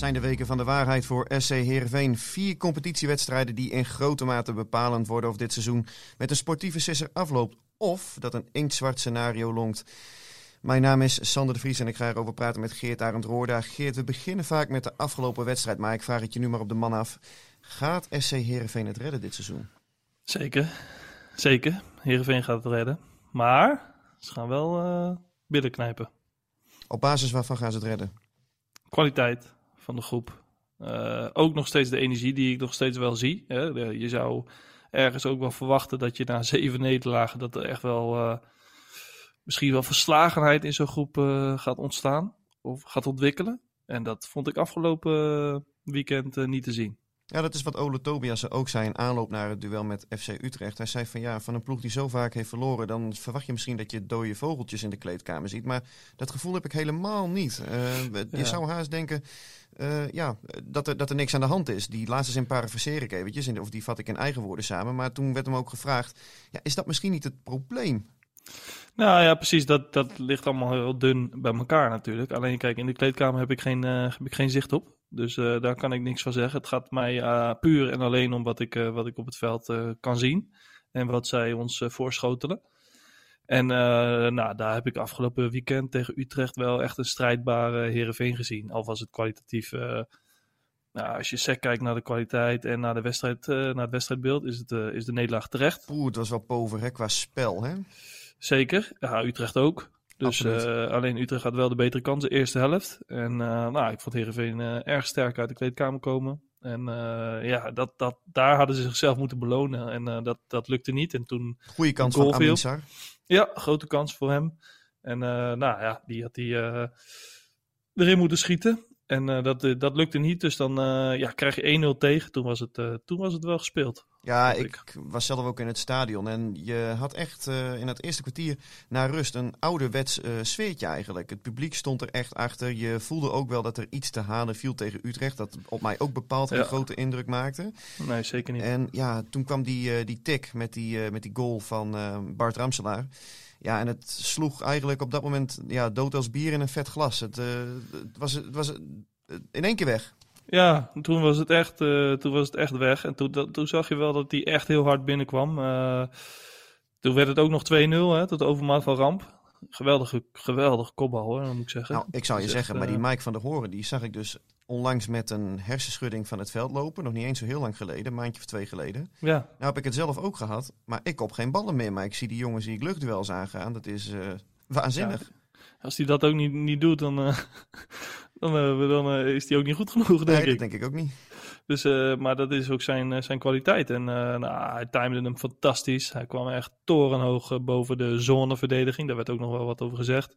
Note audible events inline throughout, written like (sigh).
Zijn de weken van de waarheid voor SC Heerenveen. Vier competitiewedstrijden die in grote mate bepalend worden of dit seizoen met een sportieve sisser afloopt. Of dat een inktzwart scenario longt. Mijn naam is Sander de Vries en ik ga erover praten met Geert Arend Roorda. Geert, we beginnen vaak met de afgelopen wedstrijd, maar ik vraag het je nu maar op de man af. Gaat SC Heerenveen het redden dit seizoen? Zeker, zeker. Heerenveen gaat het redden. Maar ze gaan wel uh, billen knijpen. Op basis waarvan gaan ze het redden? Kwaliteit van de groep. Uh, ook nog steeds de energie die ik nog steeds wel zie. Hè. Je zou ergens ook wel verwachten dat je na (laughs) zeven nederlagen... dat er echt wel uh, misschien wel verslagenheid in zo'n groep uh, gaat ontstaan. Of gaat ontwikkelen. En dat vond ik afgelopen weekend niet te zien. Ja, dat is wat Ole Tobias ook zei in aanloop naar het duel met FC Utrecht. Hij zei van ja, van een ploeg die zo vaak heeft verloren, dan verwacht je misschien dat je dode vogeltjes in de kleedkamer ziet. Maar dat gevoel heb ik helemaal niet. Uh, je ja. zou haast denken uh, ja, dat, er, dat er niks aan de hand is. Die laatste zin parafraseer ik eventjes, of die vat ik in eigen woorden samen. Maar toen werd hem ook gevraagd, ja, is dat misschien niet het probleem? Nou ja, precies. Dat, dat ligt allemaal heel dun bij elkaar natuurlijk. Alleen kijk, in de kleedkamer heb ik geen, uh, heb ik geen zicht op. Dus uh, daar kan ik niks van zeggen. Het gaat mij uh, puur en alleen om wat ik, uh, wat ik op het veld kan zien. En wat zij ons voorschotelen. En nou, daar heb ik afgelopen weekend tegen Utrecht wel echt een strijdbare Herenveen gezien. Al was het kwalitatief. nou, als je sec kijkt naar de kwaliteit en naar, de wedstrijd, naar het wedstrijdbeeld, is, het, is de nederlaag terecht. Oeh, het was wel pover hè, qua spel, hè? Zeker. Ja, Utrecht ook. Dus uh, alleen Utrecht had wel de betere kans de eerste helft. En uh, nou, ik vond Heerenveen uh, erg sterk uit de kleedkamer komen. En ja, dat, dat, daar hadden ze zichzelf moeten belonen. En dat, dat lukte niet. En toen Goeie kans van Aminsar. Ja, grote kans voor hem. En nou ja, die had hij erin moeten schieten. En dat, dat lukte niet, dus dan ja, krijg je 1-0 tegen. Toen was, het, toen was het wel gespeeld. Ja, ik, ik, was zelf ook in het stadion. En je had echt in het eerste kwartier na rust een ouderwets sfeertje eigenlijk. Het publiek stond er echt achter. Je voelde ook wel dat er iets te halen viel tegen Utrecht. Dat op mij ook bepaald een ja. grote indruk maakte. Nee, zeker niet. En ja, toen kwam die, die tik met die, met die goal van Bart Ramselaar. Ja, en het sloeg eigenlijk op dat moment ja, dood als bier in een vet glas. Het, uh, het was, het was in één keer weg. Ja, toen was het echt, uh, toen was het echt weg. En toen, dat, toen zag je wel dat hij echt heel hard binnenkwam. Uh, toen werd het ook nog 2-0, tot overmaat van ramp. Geweldige, geweldige kopbal hoor, moet ik zeggen. Nou, ik zou je zeggen, maar die Mike van der Horen, die zag ik dus onlangs met een hersenschudding van het veld lopen. Nog niet eens zo heel lang geleden, een maandje of twee geleden. Ja. Nou heb ik het zelf ook gehad, maar ik op geen ballen meer. Maar ik zie die jongens die ik luchtduels aangaan. Dat is uh, waanzinnig. Ja. Als hij dat ook niet, niet doet, dan, uh, (laughs) dan, uh, dan is hij ook niet goed genoeg, denk nee, ik. dat denk ik ook niet. Dus, maar dat is ook zijn, zijn kwaliteit. En nou, hij timede hem fantastisch. Hij kwam echt torenhoog boven de zoneverdediging. Daar werd ook nog wel wat over gezegd.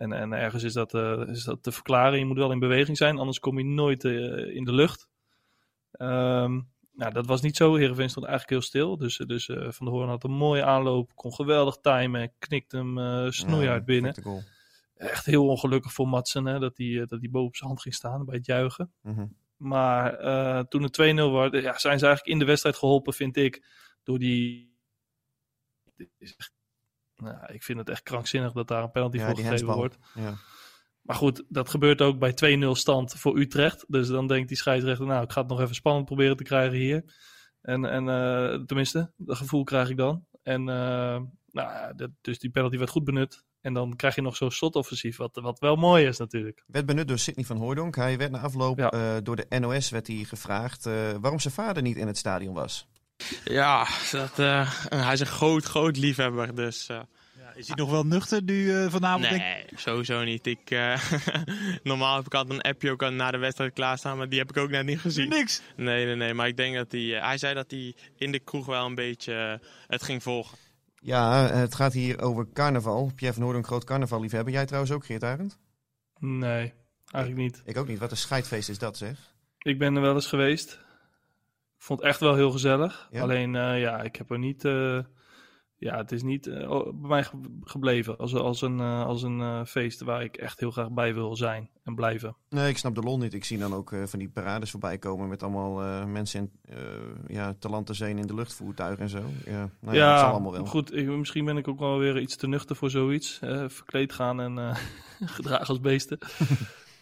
En, en ergens is dat, uh, is dat te verklaren. Je moet wel in beweging zijn, anders kom je nooit uh, in de lucht. Um, nou, dat was niet zo. Heerenveen stond eigenlijk heel stil. Dus, dus uh, Van der Hoorn had een mooie aanloop. Kon geweldig timen. Knikte hem snoeihard ja, binnen. Echt heel ongelukkig voor Matsen hè, dat hij dat die boven zijn hand ging staan bij het juichen. Mm -hmm. Maar toen het 2-0 werd, ja, zijn ze eigenlijk in de wedstrijd geholpen, vind ik. Door die. Nou, ik vind het echt krankzinnig dat daar een penalty ja, voor gegeven wordt. Ja. Maar goed, dat gebeurt ook bij 2-0 stand voor Utrecht. Dus dan denkt die scheidsrechter, nou, ik ga het nog even spannend proberen te krijgen hier. En, en uh, tenminste, dat gevoel krijg ik dan. En uh, nou, dat, dus die penalty werd goed benut. En dan krijg je nog zo'n slotoffensief, wat, wat wel mooi is natuurlijk. Werd benut door Sidney van Hooydonk. Hij werd na afloop ja. uh, door de NOS werd hij gevraagd waarom zijn vader niet in het stadion was. Ja, dat, uh, hij is een groot, groot liefhebber. Dus, uh. ja, is hij nog wel nuchter nu uh, vanavond? Nee, denk... sowieso niet. Ik, uh, (laughs) normaal heb ik altijd een appje ook na de wedstrijd klaarstaan, maar die heb ik ook net niet gezien. Niks? Nee, nee, nee. Maar ik denk dat hij... Uh, hij zei dat hij in de kroeg wel een beetje het ging volgen. Ja, het gaat hier over carnaval. Pierre van Hoorn, een groot carnaval liefhebber. Jij trouwens ook, Geert Arend? Nee, eigenlijk niet. Ik ook niet. Wat een scheidfeest is dat, zeg. Ik ben er wel eens geweest. Ik vond het echt wel heel gezellig. Ja? Alleen, uh, ja, ik heb er niet... Uh, ja, het is niet uh, bij mij gebleven als, als een, als een feest waar ik echt heel graag bij wil zijn en blijven. Nee, ik snap de lol niet. Ik zie dan ook van die parades voorbij komen met allemaal mensen in, ja, te land te in de luchtvoertuigen en zo. Ja, nou ja, ja allemaal wel. goed. Ik, misschien ben ik ook wel weer iets te nuchter voor zoiets. verkleed gaan en (laughs) gedragen als beesten.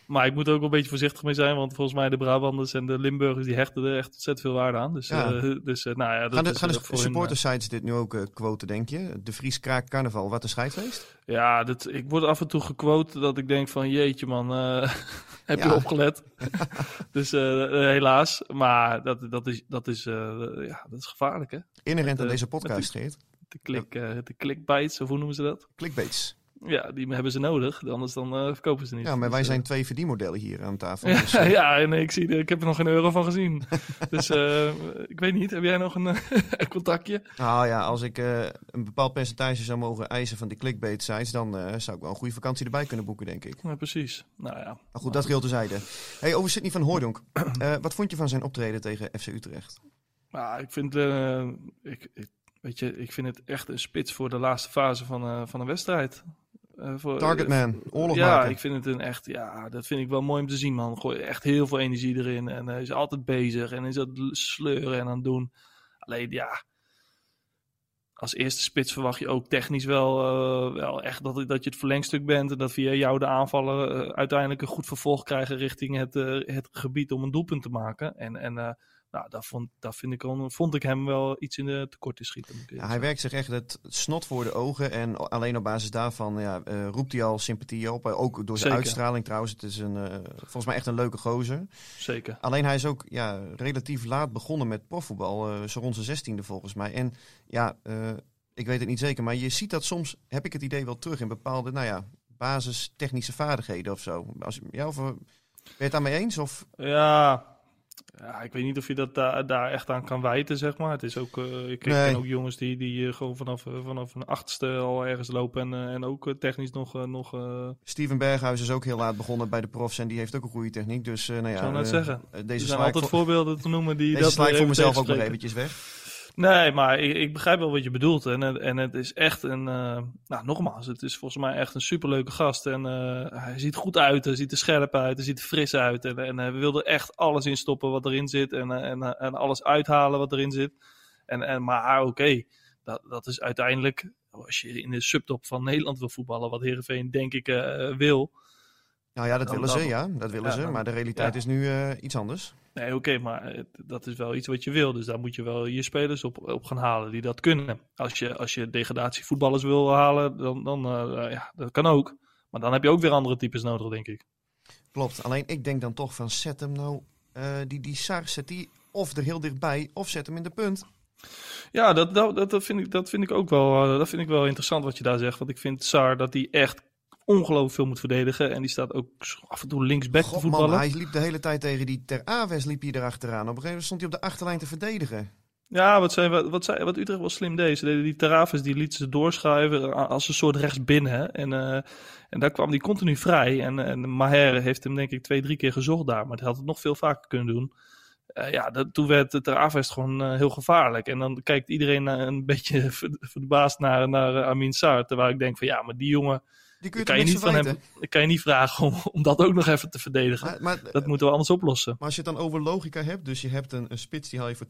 Maar ik moet er ook een beetje voorzichtig mee zijn, want volgens mij de Brabanders en de Limburgers die hechten er echt ontzettend veel waarde aan. Dus, ja. uh, (laughs) dus uh, nou ja, dat gaan de, is, gaan de supportersites dit nu ook uh, quoten, denk je? De Fries Kraak Carnaval, wat een scheidfeest? Ja, dat, ik word af en toe gequote dat ik denk van jeetje man, (laughs) heb je opgelet? (laughs) dus helaas, maar dat, dat, is, dat, is, ja, dat is gevaarlijk hè? Inherent aan deze podcast, Geert. De, klik, de clickbites, of hoe noemen ze dat? Clickbaits. Ja, die hebben ze nodig, anders dan uh, verkopen ze niet. Ja, maar dus, wij uh, zijn twee verdienmodellen hier aan tafel. Dus, uh... (laughs) ja, nee, ik, zie, ik heb er nog geen euro van gezien. (laughs) dus ik weet niet, heb jij nog een (laughs) contactje? Nou ja, als ik een bepaald percentage zou mogen eisen van die clickbait sites, dan zou ik wel een goede vakantie erbij kunnen boeken, denk ik. Ja, precies. Nou ja. Maar goed, dat geldt tezijde. Hey, over Sidney van Hooydonk. (clears throat) wat vond je van zijn optreden tegen FC Utrecht? Nou, ik vind... ik, ik, weet je, ik vind het echt een spits voor de laatste fase van, van een wedstrijd. Uh, voor, Targetman, oorlog Ja, maken. ik vind het een echt, ja, dat vind ik wel mooi om te zien, man. Gooi echt heel veel energie erin en hij is altijd bezig en is het sleuren en aan het doen. Alleen, ja, als eerste spits verwacht je ook technisch wel, uh, wel echt dat, dat je het verlengstuk bent en dat via jou de aanvallen uh, uiteindelijk een goed vervolg krijgen richting het, het gebied om een doelpunt te maken. En, en nou, daar vond, daar vind ik al, vond ik hem wel iets in de tekort te schieten. Ja, hij werkt zich echt het snot voor de ogen. En alleen op basis daarvan ja, uh, roept hij al sympathie op. Ook door zijn Zeker. uitstraling trouwens. Het is een, uh, volgens mij echt een leuke gozer. Zeker. Alleen hij is ook ja, relatief laat begonnen met profvoetbal. Uh, zo rond zijn zestiende volgens mij. En ja, ik weet het niet zeker. Maar je ziet dat soms, heb ik het idee wel terug in bepaalde, nou ja, basis technische vaardigheden of zo. Als, ja, of, ben je het daarmee eens? Of? Ja, ja, ik weet niet of je dat daar, daar echt aan kan wijten, zeg maar. Het is ook, uh, ik nee. ken ook jongens die, die uh, gewoon vanaf, uh, vanaf een achtste al ergens lopen en, en ook technisch nog... nog Steven Berghuis is ook heel laat begonnen bij de profs en die heeft ook een goede techniek. Dus nou ja, ik zou net zeggen. Deze er zijn altijd voor, voorbeelden te noemen die deze dat sla ik voor mezelf ook nog eventjes weg. Nee, maar ik, ik, begrijp wel wat je bedoelt. En, en het is echt een. Uh, nou, nogmaals, het is volgens mij echt een superleuke gast. En uh, hij ziet goed uit, hij ziet er scherp uit, hij ziet er fris uit. En, en uh, we wilden echt alles in stoppen wat erin zit. En, en, en alles uithalen wat erin zit. En, en, maar oké, okay, dat, dat is uiteindelijk. Als je in de subtop van Nederland wil voetballen, wat Herenveen denk ik wil. Nou ja, dat willen ze, ja. Dat willen ja, ze. Maar de realiteit ja. is nu iets anders. Nee, oké, okay, maar dat is wel iets wat je wil. Dus daar moet je wel je spelers op, op gaan halen die dat kunnen. Als je, als je degradatievoetballers wil halen, dan, dan uh, ja, dat kan ook. Maar dan heb je ook weer andere types nodig, denk ik. Klopt. Alleen ik denk dan toch van zet hem nou, uh, die, die Sar, zet die of er heel dichtbij, of zet hem in de punt. Ja, dat, dat, dat, vind, ik, dat vind ik ook wel, dat vind ik wel interessant wat je daar zegt. Want ik vind Sar dat hij echt ongelooflijk veel moet verdedigen. En die staat ook af en toe linksback God, te voetballen. Man, hij liep de hele tijd tegen die Ter Aves liep hij erachteraan. Op een gegeven moment stond hij op de achterlijn te verdedigen. Ja, wat, zei, wat, zei, wat Utrecht wel slim deed. Ze deden die Teraves, die liet ze doorschuiven als een soort rechtsbinnen. En, uh, en daar kwam die continu vrij. En, en Maher heeft hem denk ik twee, drie keer gezocht daar. Maar hij had het nog veel vaker kunnen doen. Uh, ja, dat, toen werd de Teraves gewoon uh, heel gevaarlijk. En dan kijkt iedereen een beetje (laughs) verbaasd naar, naar Amin Saar. Terwijl ik denk van ja, maar die jongen... Die kun je, kan je niet van hem, kan je niet vragen om, om dat ook nog even te verdedigen. Maar, maar, dat moeten we anders oplossen. Maar als je het dan over logica hebt, dus je hebt een, een spits die haal je voor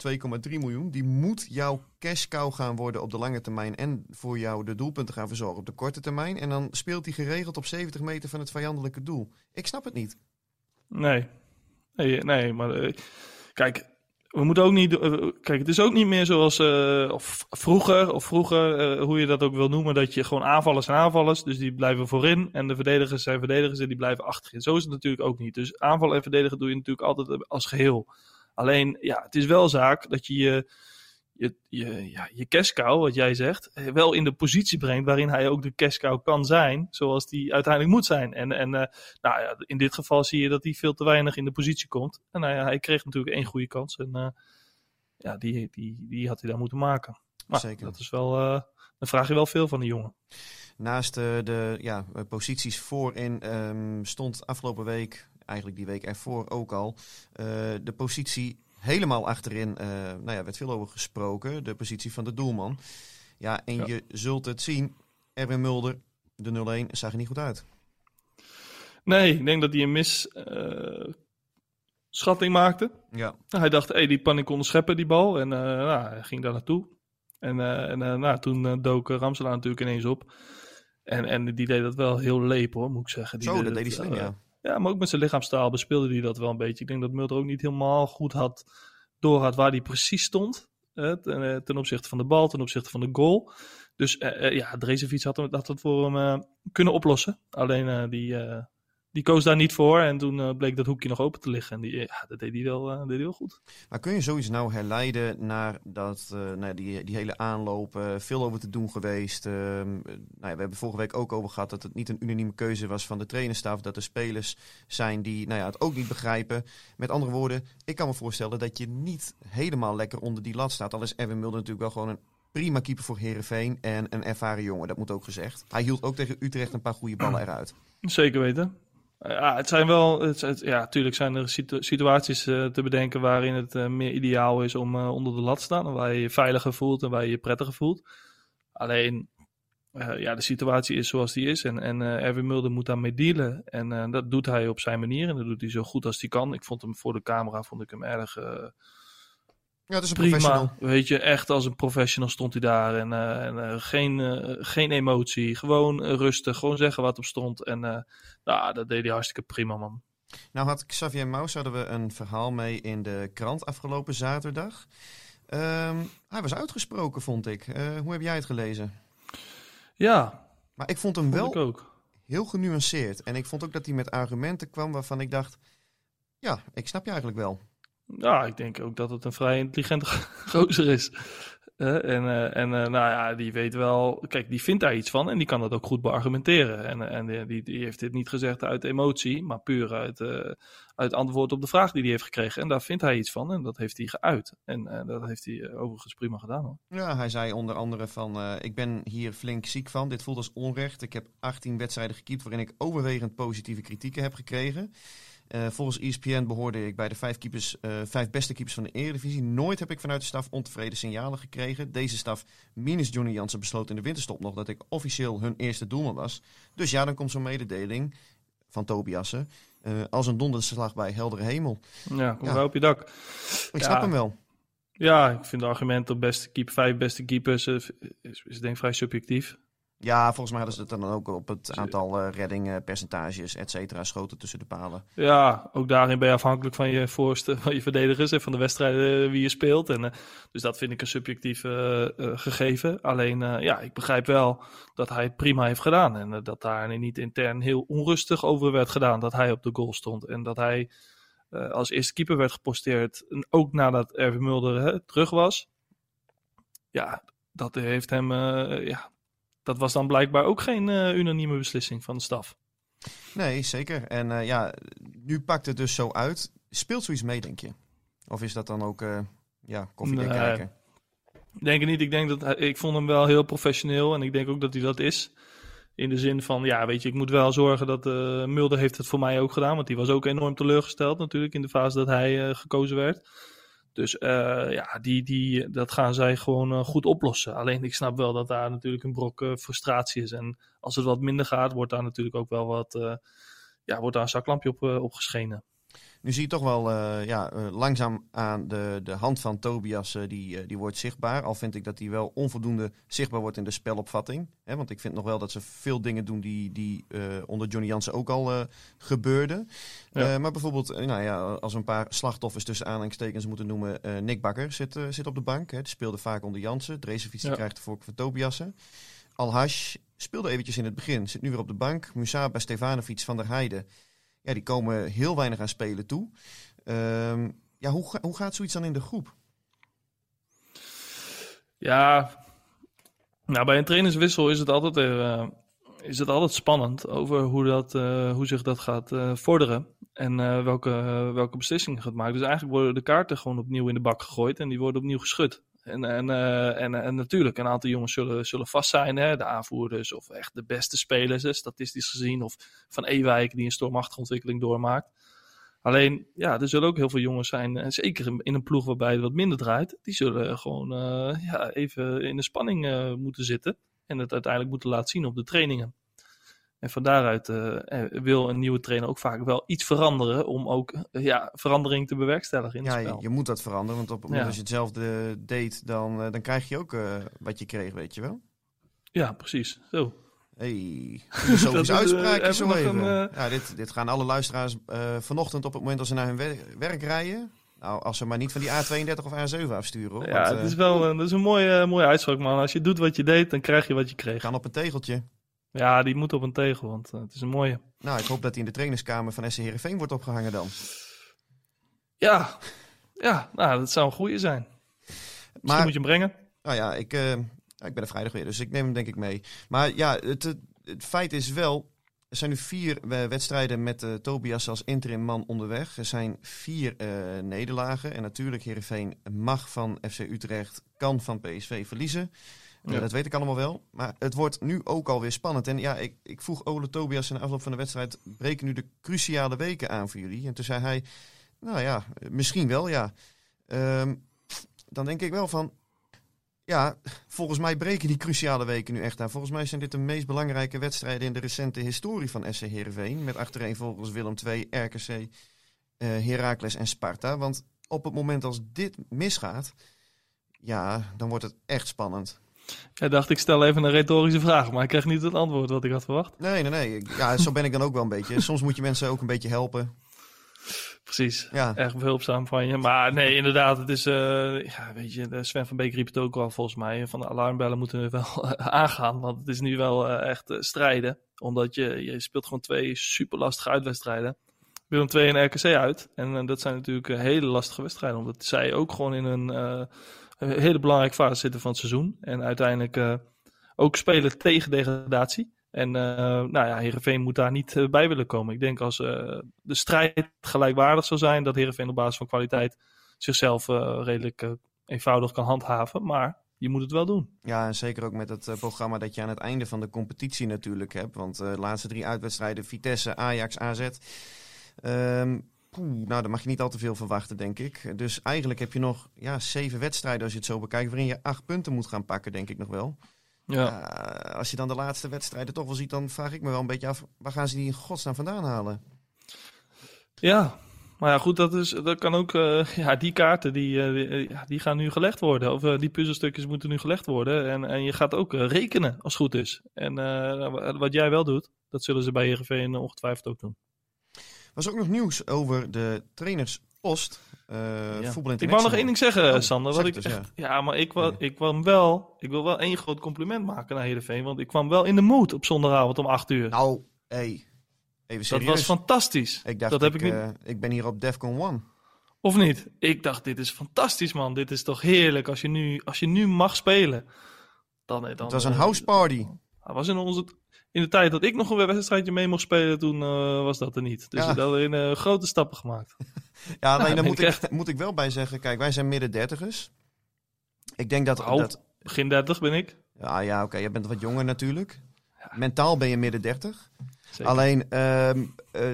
2,3 miljoen. Die moet jouw cash cow gaan worden op de lange termijn en voor jou de doelpunten gaan verzorgen op de korte termijn. En dan speelt hij geregeld op 70 meter van het vijandelijke doel. Ik snap het niet. Nee, nee, nee maar uh, kijk, we moeten ook niet. Kijk, het is ook niet meer zoals uh, of vroeger, of vroeger, hoe je dat ook wil noemen, dat je gewoon aanvallers zijn aanvallers, dus die blijven voorin. En de verdedigers zijn verdedigers en die blijven achterin. Zo is het natuurlijk ook niet. Dus aanvallen en verdedigen doe je natuurlijk altijd als geheel. Alleen, ja, het is wel zaak dat je je, je, je, ja, je cashcow, wat jij zegt, eh, wel in de positie brengt waarin hij ook de cashcow kan zijn, zoals die uiteindelijk moet zijn. En, en uh, nou ja, in dit geval zie je dat hij veel te weinig in de positie komt. En nou ja, hij kreeg natuurlijk één goede kans en uh, ja, die, die, die had hij dan moeten maken. Maar Zeker. dat is wel, dan vraag je wel veel van de jongen. Naast de, de ja, posities voorin um, stond afgelopen week, eigenlijk die week ervoor ook al, de positie helemaal achterin, uh, nou ja, werd veel over gesproken, de positie van de doelman. Ja, en ja. je zult het zien, Erwin Mulder, de 0-1, zag er niet goed uit. Nee, ik denk dat hij een misschatting uh, maakte. Ja. Hij dacht, hey, die pan ik onderscheppen, die bal. En uh, nou, hij ging daar naartoe. En, en nou, toen dook Ramselaar natuurlijk ineens op. En, en die deed dat wel heel leep hoor, moet ik zeggen. Die Zo, dat deed hij slim, ja. Ja, maar ook met zijn lichaamstaal bespeelde hij dat wel een beetje. Ik denk dat Mulder ook niet helemaal goed had door had waar hij precies stond. Uh, ten, opzichte van de bal, ten opzichte van de goal. Dus uh, ja, Drezefiets had, had het voor hem kunnen oplossen. Alleen die, die koos daar niet voor. En toen bleek dat hoekje nog open te liggen. En die, ja, dat deed hij wel, deed hij wel goed. Maar kun je zoiets nou herleiden naar dat, nou, die, die hele aanloop, veel over te doen geweest. nou ja, we hebben vorige week ook over gehad dat het niet een unanieme keuze was van de trainerstaf. Dat er spelers zijn die nou ja, het ook niet begrijpen. Met andere woorden, ik kan me voorstellen dat je niet helemaal lekker onder die lat staat. Al is Erwin Mulder natuurlijk wel gewoon een prima keeper voor Herenveen en een ervaren jongen, dat moet ook gezegd. Hij hield ook tegen Utrecht een paar goede ballen eruit. Zeker weten. Ja, het zijn wel, het, ja, natuurlijk zijn er situ situaties uh, te bedenken waarin het uh, meer ideaal is om onder de lat te staan. Waar je je veiliger voelt en waar je je prettiger voelt. Alleen, ja, de situatie is zoals die is. En, en Erwin Mulder moet daarmee dealen. En dat doet hij op zijn manier. En dat doet hij zo goed als hij kan. Ik vond hem voor de camera, vond ik hem erg... Ja, het is een Prima, weet je, echt als een professional stond hij daar. En, uh, en uh, geen, uh, geen emotie, gewoon rustig, gewoon zeggen wat op stond. En nou, dat deed hij hartstikke prima, man. Nou had Xavier Maus, hadden we een verhaal mee in de krant afgelopen zaterdag. Um, hij was uitgesproken, vond ik. hoe heb jij het gelezen? Ja. Maar ik vond hem vond wel ook. heel genuanceerd. En ik vond ook dat hij met argumenten kwam waarvan ik dacht... Ja, ik snap je eigenlijk wel. Ja, ik denk ook dat het een vrij intelligente (laughs) gozer is. Uh, en uh, en uh, nou ja, die weet wel, kijk, die vindt daar iets van en die kan dat ook goed beargumenteren. En, en die, die heeft dit niet gezegd uit emotie, maar puur uit, uit antwoord op de vraag die hij heeft gekregen. En daar vindt hij iets van en dat heeft hij geuit. En dat heeft hij overigens prima gedaan hoor. Ja, hij zei onder andere van, ik ben hier flink ziek van, dit voelt als onrecht. Ik heb 18 wedstrijden gekiept waarin ik overwegend positieve kritieken heb gekregen. Uh, volgens ESPN behoorde ik bij de vijf, keepers, uh, vijf beste keepers van de Eredivisie. Nooit heb ik vanuit de staf ontevreden signalen gekregen. Deze staf, minus Johnny Jansen, besloot in de winterstop nog dat ik officieel hun eerste doelman was. Dus ja, dan komt zo'n mededeling van Tobiassen uh, als een donderslag bij heldere hemel. Ja, kom ja. op je dak. Ik snap hem wel. Ja, ik vind het argument op beste keeper, vijf beste keepers is, is, is denk ik vrij subjectief. Ja, volgens mij hadden ze het dan ook op het aantal uh, reddingen, percentages, et cetera, schoten tussen de palen. Ja, ook daarin ben je afhankelijk van je voorste, (laughs) van je verdedigers en van de wedstrijden wie je speelt. En, uh, dus dat vind ik een subjectief uh, gegeven. Alleen, ja, ik begrijp wel dat hij het prima heeft gedaan. En dat daar niet intern heel onrustig over werd gedaan dat hij op de goal stond. En dat hij als eerste keeper werd geposteerd, ook nadat Erwin Mulder hè, terug was. Ja, dat heeft hem, ja, dat was dan blijkbaar ook geen uh, unanieme beslissing van de staf. Nee, zeker. En uh, ja, nu pakt het dus zo uit. Speelt zoiets mee, denk je? Of is dat dan ook uh, ja, koffiedik nee, kijken? Denk ik niet. Ik denk dat ik vond hem wel heel professioneel en ik denk ook dat hij dat is. In de zin van, ja, weet je, ik moet wel zorgen dat Mulder heeft het voor mij ook gedaan. Want die was ook enorm teleurgesteld natuurlijk in de fase dat hij gekozen werd. Dus uh, ja, die, die, dat gaan zij gewoon uh, goed oplossen. Alleen ik snap wel dat daar natuurlijk een brok uh, frustratie is. En als het wat minder gaat, wordt daar natuurlijk ook wel wat, ja, wordt daar een zaklampje op, op geschenen. Nu zie je toch wel uh, ja, uh, langzaam aan de, de hand van Tobias, uh, die, die wordt zichtbaar. Al vind ik dat hij wel onvoldoende zichtbaar wordt in de spelopvatting. Hè, want ik vind nog wel dat ze veel dingen doen die, die onder Johnny Jansen ook al gebeurden. Ja. maar bijvoorbeeld, nou ja, als we een paar slachtoffers tussen aanhalingstekens moeten noemen. Nick Bakker zit, zit op de bank. Hè, die speelde vaak onder Jansen. Drezefiets ja. krijgt de voorkeur van Tobiasen. Al-Hash speelde eventjes in het begin. Zit nu weer op de bank. Musaba, Stefanovic, Van der Heijden die komen heel weinig aan spelen toe. Um, ja, hoe, hoe gaat zoiets dan in de groep? Ja, nou, bij een trainerswissel is het altijd, uh, is het altijd spannend over hoe, dat, uh, hoe zich dat gaat uh, vorderen. En welke, welke beslissingen gaat maken. Dus eigenlijk worden de kaarten gewoon opnieuw in de bak gegooid en die worden opnieuw geschud. En, en, en, en natuurlijk, een aantal jongens zullen, zullen vast zijn. Hè? De aanvoerders of echt de beste spelers, hè, statistisch gezien. Of Van Ewijk die een stormachtige ontwikkeling doormaakt. Alleen, ja, er zullen ook heel veel jongens zijn, en zeker in een ploeg waarbij het wat minder draait, die zullen gewoon uh, ja, even in de spanning uh, moeten zitten en het uiteindelijk moeten laten zien op de trainingen. En van daaruit uh, wil een nieuwe trainer ook vaak wel iets veranderen om ook ja, verandering te bewerkstelligen in ja, het spel. Je, je moet dat veranderen, want op het moment ja. als je hetzelfde deed, dan, dan krijg je ook wat je kreeg, weet je wel? Ja, precies. Zo. Hey, filosofische uitspraakje zo even. Een, uh... ja, dit, dit gaan alle luisteraars uh, vanochtend op het moment als ze naar hun wer werk rijden. Nou, als ze maar niet van die A32 of A7 afsturen. Hoor. Ja, Want, het is wel dat is een mooie, mooie uitspraak, man. Als je doet wat je deed, dan krijg je wat je kreeg. Gaan op een tegeltje. Ja, die moet op een tegel, want uh, het is een mooie. Nou, ik hoop dat hij in de trainingskamer van SC Heerenveen wordt opgehangen dan. Ja, ja nou, dat zou een goede zijn. Misschien maar, moet je hem brengen. Nou ja, ik, uh, ik ben er vrijdag weer, dus ik neem hem denk ik mee. Maar ja, het, het, het feit is wel, er zijn nu vier wedstrijden met uh, Tobias als interim man onderweg. Er zijn vier uh, nederlagen. En natuurlijk, Heerenveen mag van FC Utrecht, kan van PSV verliezen. Ja. Dat weet ik allemaal wel. Maar het wordt nu ook alweer spannend. En ja, ik, ik vroeg Ole Tobias in de afloop van de wedstrijd... breken nu de cruciale weken aan voor jullie? En toen zei hij, nou ja, misschien wel, ja. Um, dan denk ik wel van, ja, volgens mij breken die cruciale weken nu echt aan. Volgens mij zijn dit de meest belangrijke wedstrijden in de recente historie van SC Heerenveen. Met achtereen volgens Willem II, RKC, uh, Heracles en Sparta. Want op het moment als dit misgaat, ja, dan wordt het echt spannend. Ik dacht, ik stel even een retorische vraag, maar ik kreeg niet het antwoord wat ik had verwacht. Nee, nee, nee. Ja, zo ben ik dan ook wel een beetje. (laughs) Soms moet je mensen ook een beetje helpen. Precies, ja. erg behulpzaam van je. Maar nee, inderdaad, het is, uh, ja, weet je, Sven van Beek riep het ook al volgens mij. Van de alarmbellen moeten wel (laughs) aangaan, want het is nu wel uh, echt uh, strijden. Omdat je, je speelt gewoon twee super lastige uitwedstrijden. Willem 2 en RKC uit. En dat zijn natuurlijk hele lastige wedstrijden, omdat zij ook gewoon in een, een hele belangrijke fase zitten van het seizoen. En uiteindelijk ook spelen tegen degradatie. En nou ja, Heerenveen moet daar niet bij willen komen. Ik denk als de strijd gelijkwaardig zou zijn, dat Heerenveen op basis van kwaliteit zichzelf redelijk eenvoudig kan handhaven. Maar je moet het wel doen. Ja, en zeker ook met het programma dat je aan het einde van de competitie natuurlijk hebt. Want de laatste drie uitwedstrijden, Vitesse, Ajax, AZ. Um, poeh, nou, daar mag je niet al te veel verwachten, denk ik. Dus eigenlijk heb je nog ja, zeven wedstrijden, als je het zo bekijkt, waarin je acht punten moet gaan pakken, denk ik nog wel. Ja. Uh, als je dan de laatste wedstrijden toch wel ziet, dan vraag ik me wel een beetje af, waar gaan ze die in godsnaam vandaan halen? Ja, maar ja, goed, dat, is, dat kan ook, uh, ja, die kaarten die, uh, die gaan nu gelegd worden. Of die puzzelstukjes moeten nu gelegd worden. En, en je gaat ook rekenen, als het goed is. En wat jij wel doet, dat zullen ze bij Heerenveen ongetwijfeld ook doen. Was ook nog nieuws over de trainerspost. Uh, ja. Ik wou nog één ding zeggen, oh, Sander. Wat ik dus, echt, ja. ja. maar ik, ik kwam wel. Ik wil wel één groot compliment maken naar Heerenveen. Want ik kwam wel in de mood op zondagavond om 8 uur. Nou, hey, even serieus. Dat was fantastisch. Ik dacht, dat ik, heb ik, uh, ik ben hier op Defcon 1. Of niet? Ik dacht, dit is fantastisch, man. Dit is toch heerlijk als je nu, als je nu mag spelen. Dan, dan, het was een house party. Dat was in onze, in de tijd dat ik nog een wedstrijdje mee mocht spelen, toen uh, was dat er niet. Dus ja. we hebben uh, grote stappen gemaakt. (laughs) ja, alleen (laughs) daar moet, ik, echt... moet ik wel bij zeggen, kijk, wij zijn midden dertigers. Ik denk dat... Oh, dat... Begin dertig ben ik. Ja, ja oké, okay. je bent wat jonger natuurlijk. Ja. Mentaal ben je midden dertig. Alleen, uh, uh,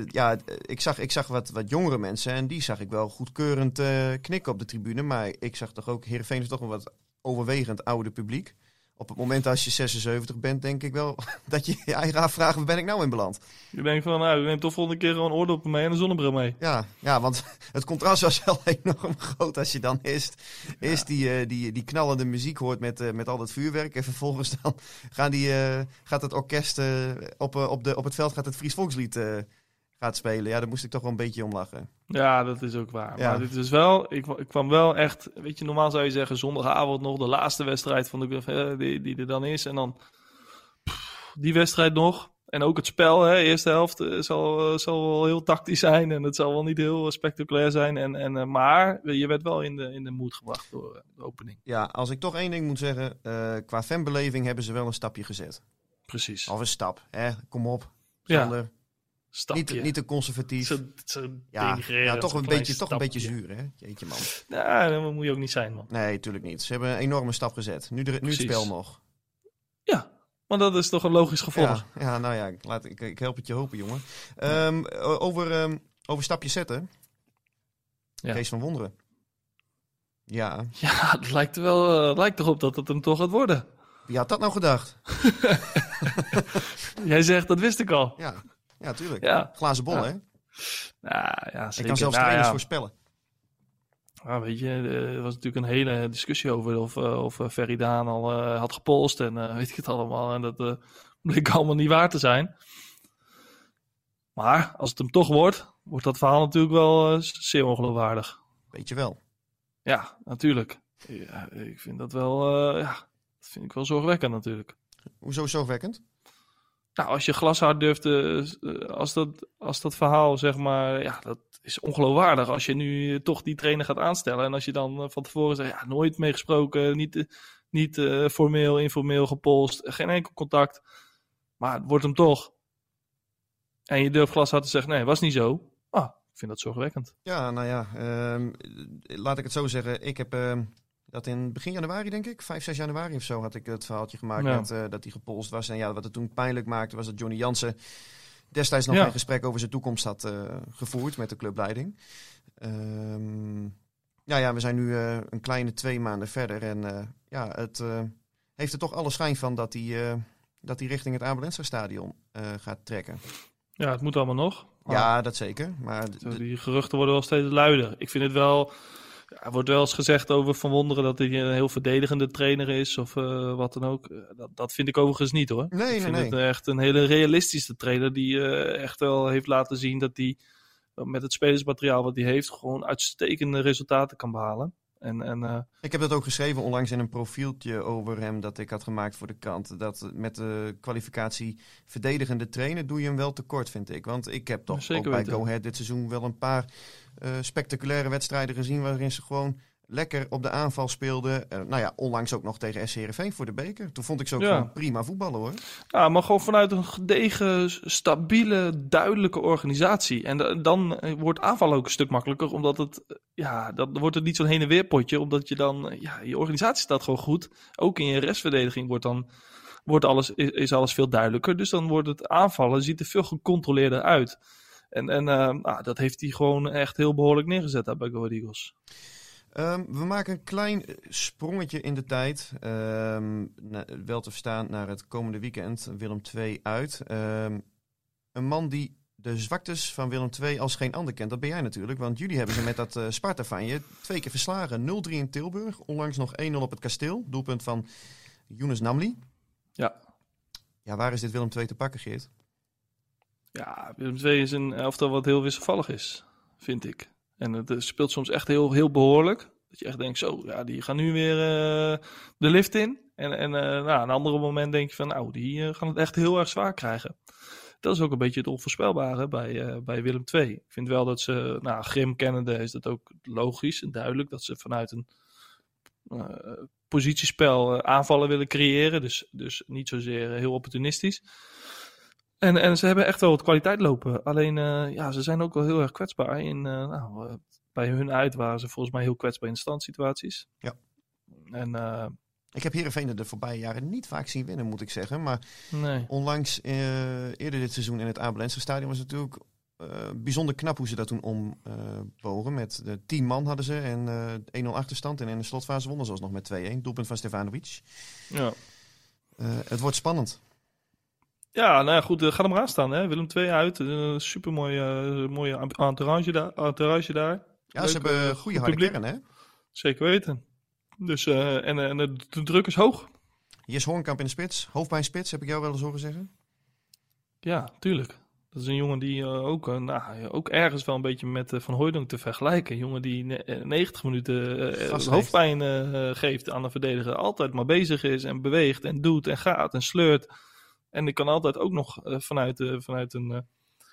ja, ik zag, ik zag wat, wat jongere mensen en die zag ik wel goedkeurend knikken op de tribune. Maar ik zag toch ook, Heerenveen is toch een wat overwegend oude publiek op het moment als je 76 bent, denk ik wel (laughs) dat je je eigen afvraagt, waar ben ik nou in beland? Je denkt van, nou, neem toch volgende keer gewoon oordoppen mee en een zonnebril mee. Ja, ja want (laughs) het contrast was wel (laughs) enorm groot als je dan eerst, ja. eerst die, uh, die, die knallende muziek hoort met, uh, met al dat vuurwerk. En vervolgens dan gaan die, uh, gaat het orkest op, op, de, op het veld gaat het Fries Volkslied gaat spelen. Ja, daar moest ik toch wel een beetje om lachen. Ja, dat is ook waar. Ja. Maar dit is wel, ik, ik kwam wel echt, weet je, normaal zou je zeggen zondagavond nog de laatste wedstrijd van de die, die er dan is. En dan pff, die wedstrijd nog. en ook het spel, hè, eerste helft eh, zal, eh, zal wel heel tactisch zijn en het zal wel niet heel spectaculair zijn. En, en, eh, maar je werd wel in de, in de moed gebracht door eh, de opening. Ja, als ik toch één ding moet zeggen, eh, qua fanbeleving hebben ze wel een stapje gezet. Precies. Of een stap, hè? Kom op. Ja, Sander. Stapje. Niet, niet te conservatief. Zo, zo ja, ja, toch, een beetje, toch een beetje zuur, hè? Jeetje man. Ja, dat moet je ook niet zijn, man. Nee, natuurlijk niet. Ze hebben een enorme stap gezet. Nu, de, nu het spel nog. Ja, maar dat is toch een logisch gevolg. Ja, ja, nou ja, ik, laat, ik, ik help het je hopen, jongen. Ehm, over, ehm, over stapjes zetten. Ja. Kees van Wonderen. Ja, Ja, het lijkt, wel, het lijkt erop dat het hem toch gaat worden. wie had dat nou gedacht? (laughs) Jij zegt, dat wist ik al. Ja, ja tuurlijk. Ja. Glazen bol, Ja. hè? Ja, ja Ik kan zelfs Nou trainers voorspellen. Ja, weet je, er was natuurlijk een hele discussie over of, eh, of eh, Ferry Daan al eh, had gepolst en eh, weet ik het allemaal. En dat eh, bleek allemaal niet waar te zijn. Maar als het hem toch wordt, wordt dat verhaal natuurlijk wel eh, zeer ongeloofwaardig. Weet je wel. Ja, natuurlijk. Ja, ik vind dat wel, eh, ja, dat vind ik wel zorgwekkend natuurlijk. Hoezo zorgwekkend? Nou, als je glashard durft, eh, eh, als, dat, als dat verhaal, zeg maar, ja, dat is ongeloofwaardig. Als je nu toch die trainer gaat aanstellen en als je dan eh, van tevoren zegt, ja, nooit meegesproken, niet, eh, niet eh, formeel, informeel gepolst, geen enkel contact, maar het wordt hem toch. En je durft glashard te zeggen, nee, was niet zo. Ah, ik vind dat zorgwekkend. Ja, nou ja, ehm, laat ik het zo zeggen. Ik heb ehm, dat in begin januari, denk ik, 5, 6 januari of zo, had ik het verhaaltje gemaakt Ja. met, eh, dat hij gepolst was. En ja, wat het toen pijnlijk maakte, was dat Johnny Jansen destijds nog Ja. een gesprek over zijn toekomst had eh, gevoerd met de clubleiding. Ehm, ja, ja, we zijn nu eh, een kleine twee maanden verder. En ja, het heeft er toch alle schijn van dat hij, dat hij richting het Abelensa stadion gaat trekken. Ja, het moet allemaal nog. Maar Ja, dat zeker. Maar Die geruchten worden wel steeds luider. Ik vind het wel. Er wordt wel eens gezegd over Van Wonderen dat hij een heel verdedigende trainer is of eh, wat dan ook. Eh, Dat, dat vind ik overigens niet hoor. nee, ik nee, vind nee. het echt een hele realistische trainer die eh, echt wel heeft laten zien dat hij met het spelersmateriaal wat hij heeft gewoon uitstekende resultaten kan behalen. En, en Ik heb dat ook geschreven onlangs in een profieltje over hem dat ik had gemaakt voor de krant. Dat met de kwalificatie verdedigende trainer doe je hem wel tekort, vind ik. Want ik heb toch Zeker ook bij weten. Go Ahead dit seizoen wel een paar spectaculaire wedstrijden gezien waarin ze gewoon lekker op de aanval speelden. Eh, nou ja, onlangs ook nog tegen SC Heerenveen voor de beker. Toen vond ik ze ook Ja. gewoon prima voetballen hoor. ja, maar gewoon vanuit een gedegen, stabiele, duidelijke organisatie. En da- dan eh, wordt aanval ook een stuk makkelijker, omdat het, eh, ja, dan wordt het niet zo'n heen en weer potje, omdat je dan, eh, ja, je organisatie staat gewoon goed. Ook in je restverdediging wordt dan, wordt alles, is, is alles veel duidelijker. Dus dan wordt het aanvallen, ziet er veel gecontroleerder uit. En, en eh, nou, dat heeft hij gewoon echt heel behoorlijk neergezet daar bij Go Eagles. Ehm, we maken een klein eh, sprongetje in de tijd. Ehm, na- wel te verstaan naar het komende weekend. Willem II uit. Ehm, een man die de zwaktes van Willem II als geen ander kent. Dat ben jij natuurlijk. Want jullie hebben ze met dat eh, Sparta van je twee keer verslagen. 0-3 in Tilburg. Onlangs nog 1-0 op het kasteel. Doelpunt van Younes Namli. Ja. Ja, waar is dit Willem II te pakken, Geert? Ja, Willem II is een elftal wat heel wisselvallig is, vind ik. En het eh, speelt soms echt heel, heel behoorlijk. Dat je echt denkt, zo, ja, die gaan nu weer eh, de lift in. En, en eh, nou, een ander moment denk je van, nou, die gaan het echt heel erg zwaar krijgen. Dat is ook een beetje het onvoorspelbare bij, bij Willem II. Ik vind wel dat ze, nou, Grim kennende is dat ook logisch en duidelijk. Dat ze vanuit een positiespel aanvallen willen creëren. Dus, dus niet zozeer heel opportunistisch. En, en ze hebben echt wel wat kwaliteit lopen. Alleen, eh, ja, ze zijn ook wel heel erg kwetsbaar. In, eh, nou, eh, bij hun uit waren ze volgens mij heel kwetsbaar in standsituaties. Ja. En Ik heb Heerenveen de voorbije jaren niet vaak zien winnen, moet ik zeggen. Maar nee, Onlangs, eerder dit seizoen in het Abelense stadion, was het natuurlijk bijzonder knap hoe ze dat toen ombogen. met de 10 man hadden ze en eh 1-0 achterstand. En in de slotfase wonnen ze alsnog met 2-1. Doelpunt van Stefanovic. ja. Het wordt spannend. Ja, nou ja, goed, eh, ga er maar aan staan. Hè. Willem II uit. Een super mooie, mooie entourage daar. Entourage daar. Ja, Leuk, ze hebben eh, goede harde publiek. kern, hè? Zeker weten. Dus, eh, en, en de, druk is hoog. Jes Hoornkamp in de spits. Hoofdpijnspits, heb ik jou wel eens horen zeggen. Ja, tuurlijk. Dat is een jongen die eh, ook, eh, nou, ook ergens wel een beetje met eh, Van Hooydonk te vergelijken. Een jongen die ne- eh, 90 minuten eh, hoofdpijn eh, geeft aan de verdediger. Altijd maar bezig is en beweegt en doet en gaat en sleurt. En ik kan altijd ook nog vanuit, vanuit een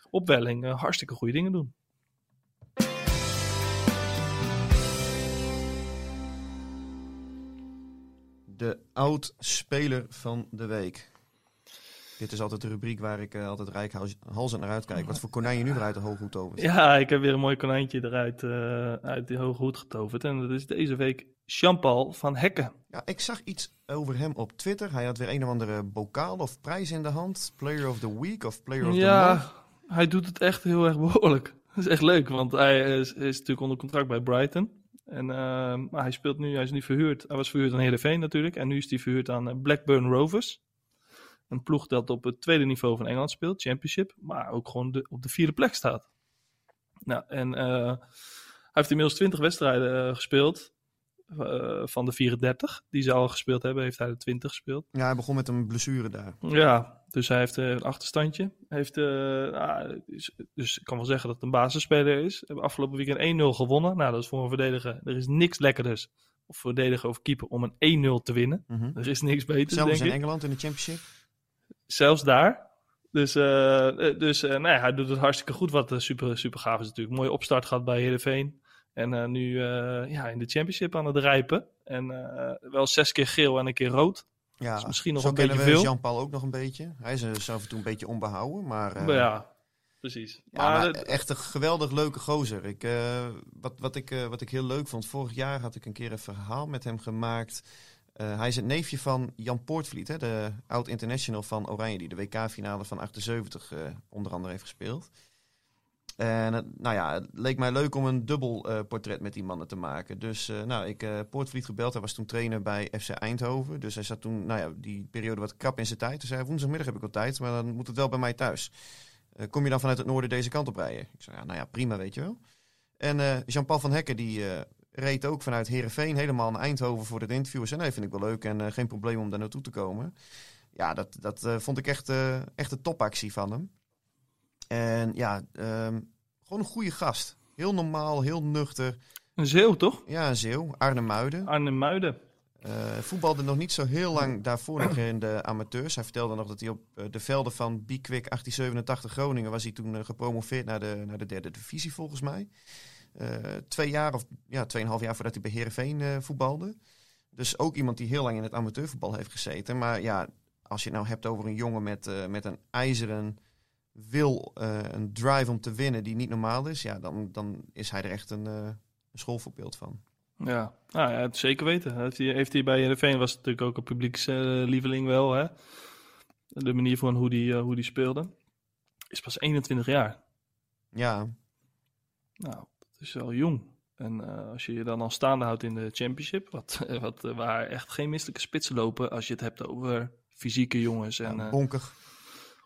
opwelling hartstikke goede dingen doen. De oud-speler van de week. Dit is altijd de rubriek waar ik uh, altijd rijkhalsend naar uitkijk. Wat voor konijn je nu eruit de hoge hoed tovert? Ja, ik heb weer een mooi konijntje eruit uh, uit die hoge hoed getoverd. En dat is deze week Jean-Paul van Hekken. Ja, ik zag iets over hem op Twitter. Hij had weer een of andere bokaal of prijs in de hand. Player of the Week of Player of ja, the Month. Ja, hij doet het echt heel erg behoorlijk. (laughs) Dat is echt leuk, want hij is, is natuurlijk onder contract bij Brighton. En, uh, maar hij speelt nu, hij is nu verhuurd. Hij was verhuurd aan Heerenveen natuurlijk. En nu is hij verhuurd aan Blackburn Rovers. Een ploeg dat op het tweede niveau van Engeland speelt, Championship, maar ook gewoon de, op de vierde plek staat. Nou, en uh, hij heeft inmiddels 20 wedstrijden uh, gespeeld. Uh, van de 34 die ze al gespeeld hebben, heeft hij de 20 gespeeld. Ja, hij begon met een blessure daar. Ja, dus hij heeft een achterstandje. Heeft, ah, dus, dus, ik kan wel zeggen dat het een basisspeler is. Hebben afgelopen weekend 1-0 gewonnen. Nou, dat is voor een verdediger. Er is niks lekkerders. Of verdediger of keeper om een 1-0 te winnen. Mm -hmm. Er is niks beters, Zelfs denk in Engeland in de Championship? zelfs daar. Dus, uh, dus uh, nee, hij doet het hartstikke goed, wat uh, super, super gaaf is natuurlijk. Mooie opstart gehad bij Heerenveen. En nu ja, in de championship aan het rijpen. En wel zes keer geel en een keer rood. Ja, dus misschien nog zo een beetje kennen we veel. Jean-Paul ook nog een beetje. Hij is zelf en toe een beetje onbehouden, maar... maar ja, precies. Ja, maar, maar echt een geweldig leuke gozer. Ik, wat, wat, ik, wat ik heel leuk vond, vorig jaar had ik een keer een verhaal met hem gemaakt... Uh, hij is het neefje van Jan Poortvliet, hè, de oud-international van Oranje, die de WK-finale van 78 uh, onder andere heeft gespeeld. En uh, nou ja, het leek mij leuk om een dubbel uh, portret met die mannen te maken. Dus nou, ik heb Poortvliet gebeld. Hij was toen trainer bij FC Eindhoven. Dus hij zat toen, nou ja, die periode wat krap in zijn tijd. Dus hij zei, woensdagmiddag heb ik wat tijd, maar dan moet het wel bij mij thuis. kom je dan vanuit het noorden deze kant op rijden? Ik zei, ja, nou ja, prima, weet je wel. En Jean-Paul van Hekken, die reed ook vanuit Heerenveen helemaal naar Eindhoven voor het interview. En nee, vind ik wel leuk en uh, geen probleem om daar naartoe te komen. Ja, dat, dat uh, vond ik echt, uh, echt een topactie van hem. En ja, um, gewoon een goede gast. Heel normaal, heel nuchter. Een Zeeuw, toch? Ja, een Zeeuw. Arne Muiden. Arne Muiden. voetbalde nog niet zo heel lang daarvoor nog in de amateurs. Hij vertelde nog dat hij op de velden van Bikwik 1887 Groningen was hij toen gepromoveerd naar de, naar de derde divisie volgens mij. Twee jaar of ja, tweeënhalf jaar voordat hij bij Heerenveen voetbalde. Dus ook iemand die heel lang in het amateurvoetbal heeft gezeten. Maar ja, als je het nou hebt over een jongen met, met een ijzeren wil, een drive om te winnen die niet normaal is, ja, dan, dan is hij er echt een, een schoolvoorbeeld van. Ja, nou, ja, het zeker weten. Heeft hij, heeft hij bij Heerenveen was natuurlijk ook een publiekslieveling wel, hè? De manier van hoe die, hoe die speelde. Is pas 21 jaar. Ja. Nou, is wel jong. En uh, als je je dan al staande houdt in de championship, wat, wat, uh, waar echt geen misselijke spitsen lopen als je het hebt over fysieke jongens. En, ja, bonkig.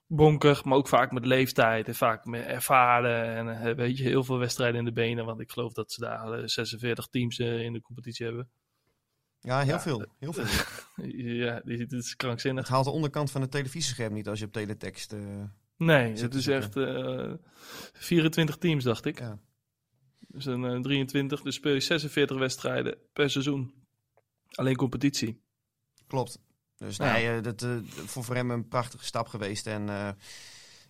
Bonkig, maar ook vaak met leeftijd en vaak met ervaren. En weet je, heel veel wedstrijden in de benen, want ik geloof dat ze daar 46 teams in de competitie hebben. Ja, heel ja, veel. Heel veel. (laughs) ja, dit is krankzinnig. Het haalt de onderkant van het televisiescherm niet als je op teletext... nee, het is echt 24 teams, dacht ik. Ja. Dus een uh, 23, dus speel je 46 wedstrijden per seizoen. Alleen competitie. Klopt. Dus ja. nee, uh, dat uh, voor, voor hem een prachtige stap geweest. En uh,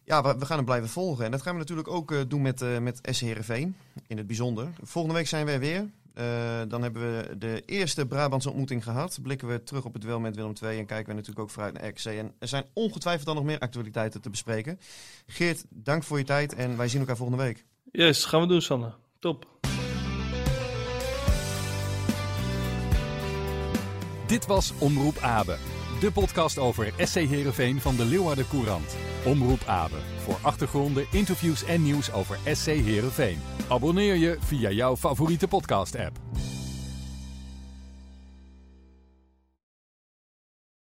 ja, we, we, gaan hem blijven volgen. En dat gaan we natuurlijk ook doen met, met SC Heerenveen in het bijzonder. Volgende week zijn we er weer. dan hebben we de eerste Brabantse ontmoeting gehad. Blikken we terug op het duel met Willem II en kijken we natuurlijk ook vooruit naar RKC. En er zijn ongetwijfeld dan nog meer actualiteiten te bespreken. Geert, dank voor je tijd en wij zien elkaar volgende week. Yes, gaan we doen, Sander. Top. Dit was Omroep Abe, de podcast over SC Heerenveen van de Leeuwarden Courant. Omroep Abe, voor achtergronden, interviews en nieuws over SC Heerenveen. Abonneer je via jouw favoriete podcast-app.